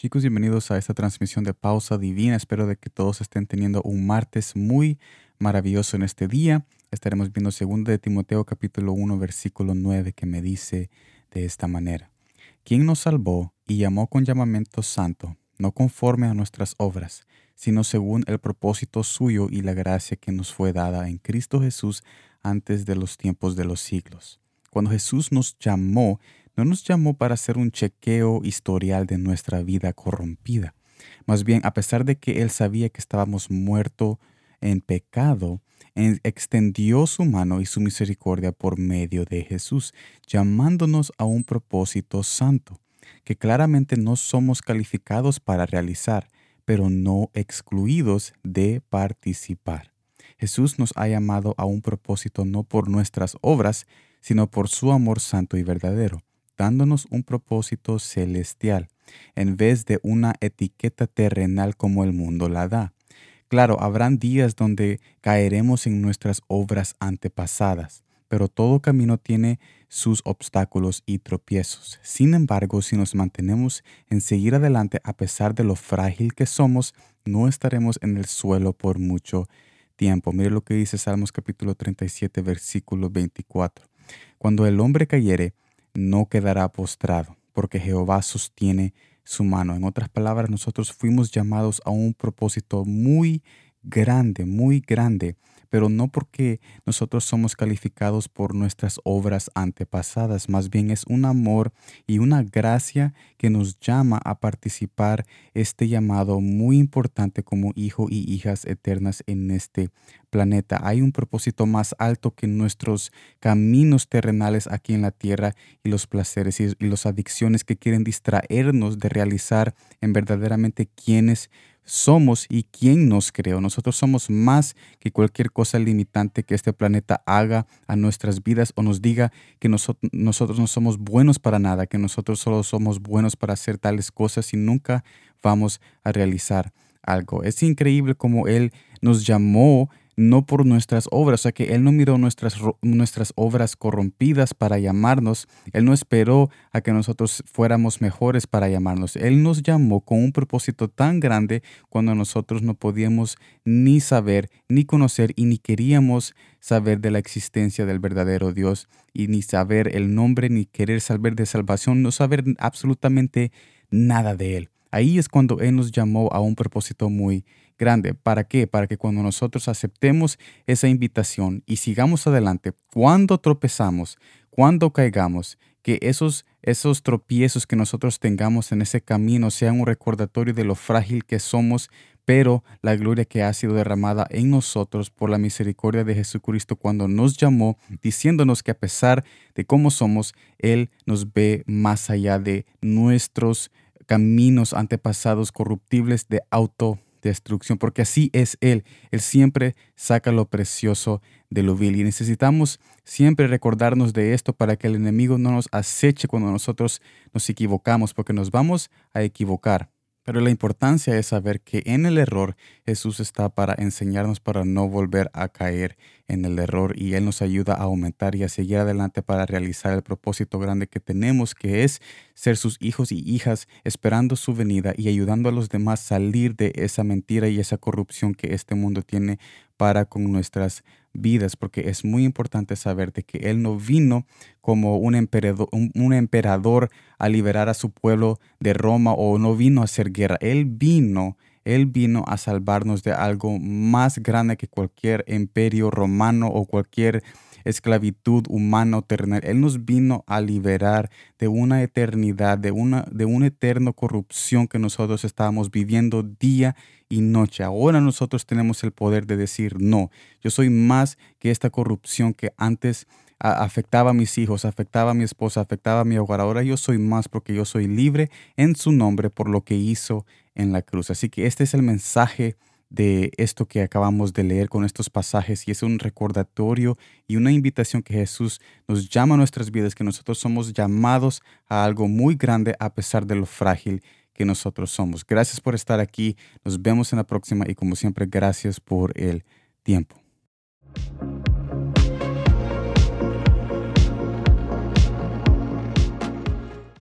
Chicos, bienvenidos a esta transmisión de Pausa Divina. Espero de que todos estén teniendo un martes muy maravilloso en este día. Estaremos viendo 2 de Timoteo capítulo 1 versículo 9 que me dice de esta manera. Quien nos salvó y llamó con llamamiento santo, no conforme a nuestras obras, sino según el propósito suyo y la gracia que nos fue dada en Cristo Jesús antes de los tiempos de los siglos. Cuando Jesús nos llamó, no nos llamó para hacer un chequeo historial de nuestra vida corrompida. Más bien, a pesar de que Él sabía que estábamos muertos en pecado, extendió su mano y su misericordia por medio de Jesús, llamándonos a un propósito santo, que claramente no somos calificados para realizar, pero no excluidos de participar. Jesús nos ha llamado a un propósito no por nuestras obras, sino por su amor santo y verdadero dándonos un propósito celestial, en vez de una etiqueta terrenal como el mundo la da. Claro, habrán días donde caeremos en nuestras obras antepasadas, pero todo camino tiene sus obstáculos y tropiezos. Sin embargo, si nos mantenemos en seguir adelante a pesar de lo frágil que somos, no estaremos en el suelo por mucho tiempo. Mire lo que dice Salmos capítulo 37, versículo 24. Cuando el hombre cayere, no quedará postrado, porque Jehová sostiene su mano. En otras palabras, nosotros fuimos llamados a un propósito muy grande, muy grande, pero no porque nosotros somos calificados por nuestras obras antepasadas, más bien es un amor y una gracia que nos llama a participar este llamado muy importante como hijo y hijas eternas en este planeta. Hay un propósito más alto que nuestros caminos terrenales aquí en la tierra y los placeres y, las adicciones que quieren distraernos de realizar en verdaderamente quienes somos y quién nos creó. Nosotros somos más que cualquier cosa limitante que este planeta haga a nuestras vidas o nos diga que nosotros, nosotros no somos buenos para nada, que nosotros solo somos buenos para hacer tales cosas y nunca vamos a realizar algo. Es increíble como Él nos llamó no por nuestras obras, o sea que Él no miró nuestras, nuestras obras corrompidas para llamarnos, Él no esperó a que nosotros fuéramos mejores para llamarnos, Él nos llamó con un propósito tan grande cuando nosotros no podíamos ni saber, ni conocer y ni queríamos saber de la existencia del verdadero Dios y ni saber el nombre, ni querer saber de salvación, no saber absolutamente nada de Él. Ahí es cuando Él nos llamó a un propósito muy grande. ¿Para qué? Para que cuando nosotros aceptemos esa invitación y sigamos adelante, cuando tropezamos, cuando caigamos, que esos, esos tropiezos que nosotros tengamos en ese camino sean un recordatorio de lo frágil que somos, pero la gloria que ha sido derramada en nosotros por la misericordia de Jesucristo cuando nos llamó, diciéndonos que a pesar de cómo somos, Él nos ve más allá de nuestros caminos antepasados corruptibles de auto destrucción, porque así es Él. Él siempre saca lo precioso de lo vil. Y necesitamos siempre recordarnos de esto para que el enemigo no nos aceche cuando nosotros nos equivocamos, porque nos vamos a equivocar. Pero la importancia es saber que en el error Jesús está para enseñarnos para no volver a caer en el error y Él nos ayuda a aumentar y a seguir adelante para realizar el propósito grande que tenemos, que es ser sus hijos y hijas esperando su venida y ayudando a los demás a salir de esa mentira y esa corrupción que este mundo tiene para con nuestras porque es muy importante saber de que Él no vino como un emperador, un, emperador a liberar a su pueblo de Roma o no vino a hacer guerra. Él vino, Él vino a salvarnos de algo más grande que cualquier imperio romano o cualquier esclavitud humana o terrenal. Él nos vino a liberar de una eternidad, de una, de una eterna corrupción que nosotros estábamos viviendo día y noche. Ahora nosotros tenemos el poder de decir, no, yo soy más que esta corrupción que antes afectaba a mis hijos, afectaba a mi esposa, afectaba a mi hogar. Ahora yo soy más porque yo soy libre en su nombre por lo que hizo en la cruz. Así que este es el mensaje de esto que acabamos de leer con estos pasajes y es un recordatorio y una invitación que Jesús nos llama a nuestras vidas, que nosotros somos llamados a algo muy grande a pesar de lo frágil que nosotros somos. Gracias por estar aquí, nos vemos en la próxima y como siempre, gracias por el tiempo.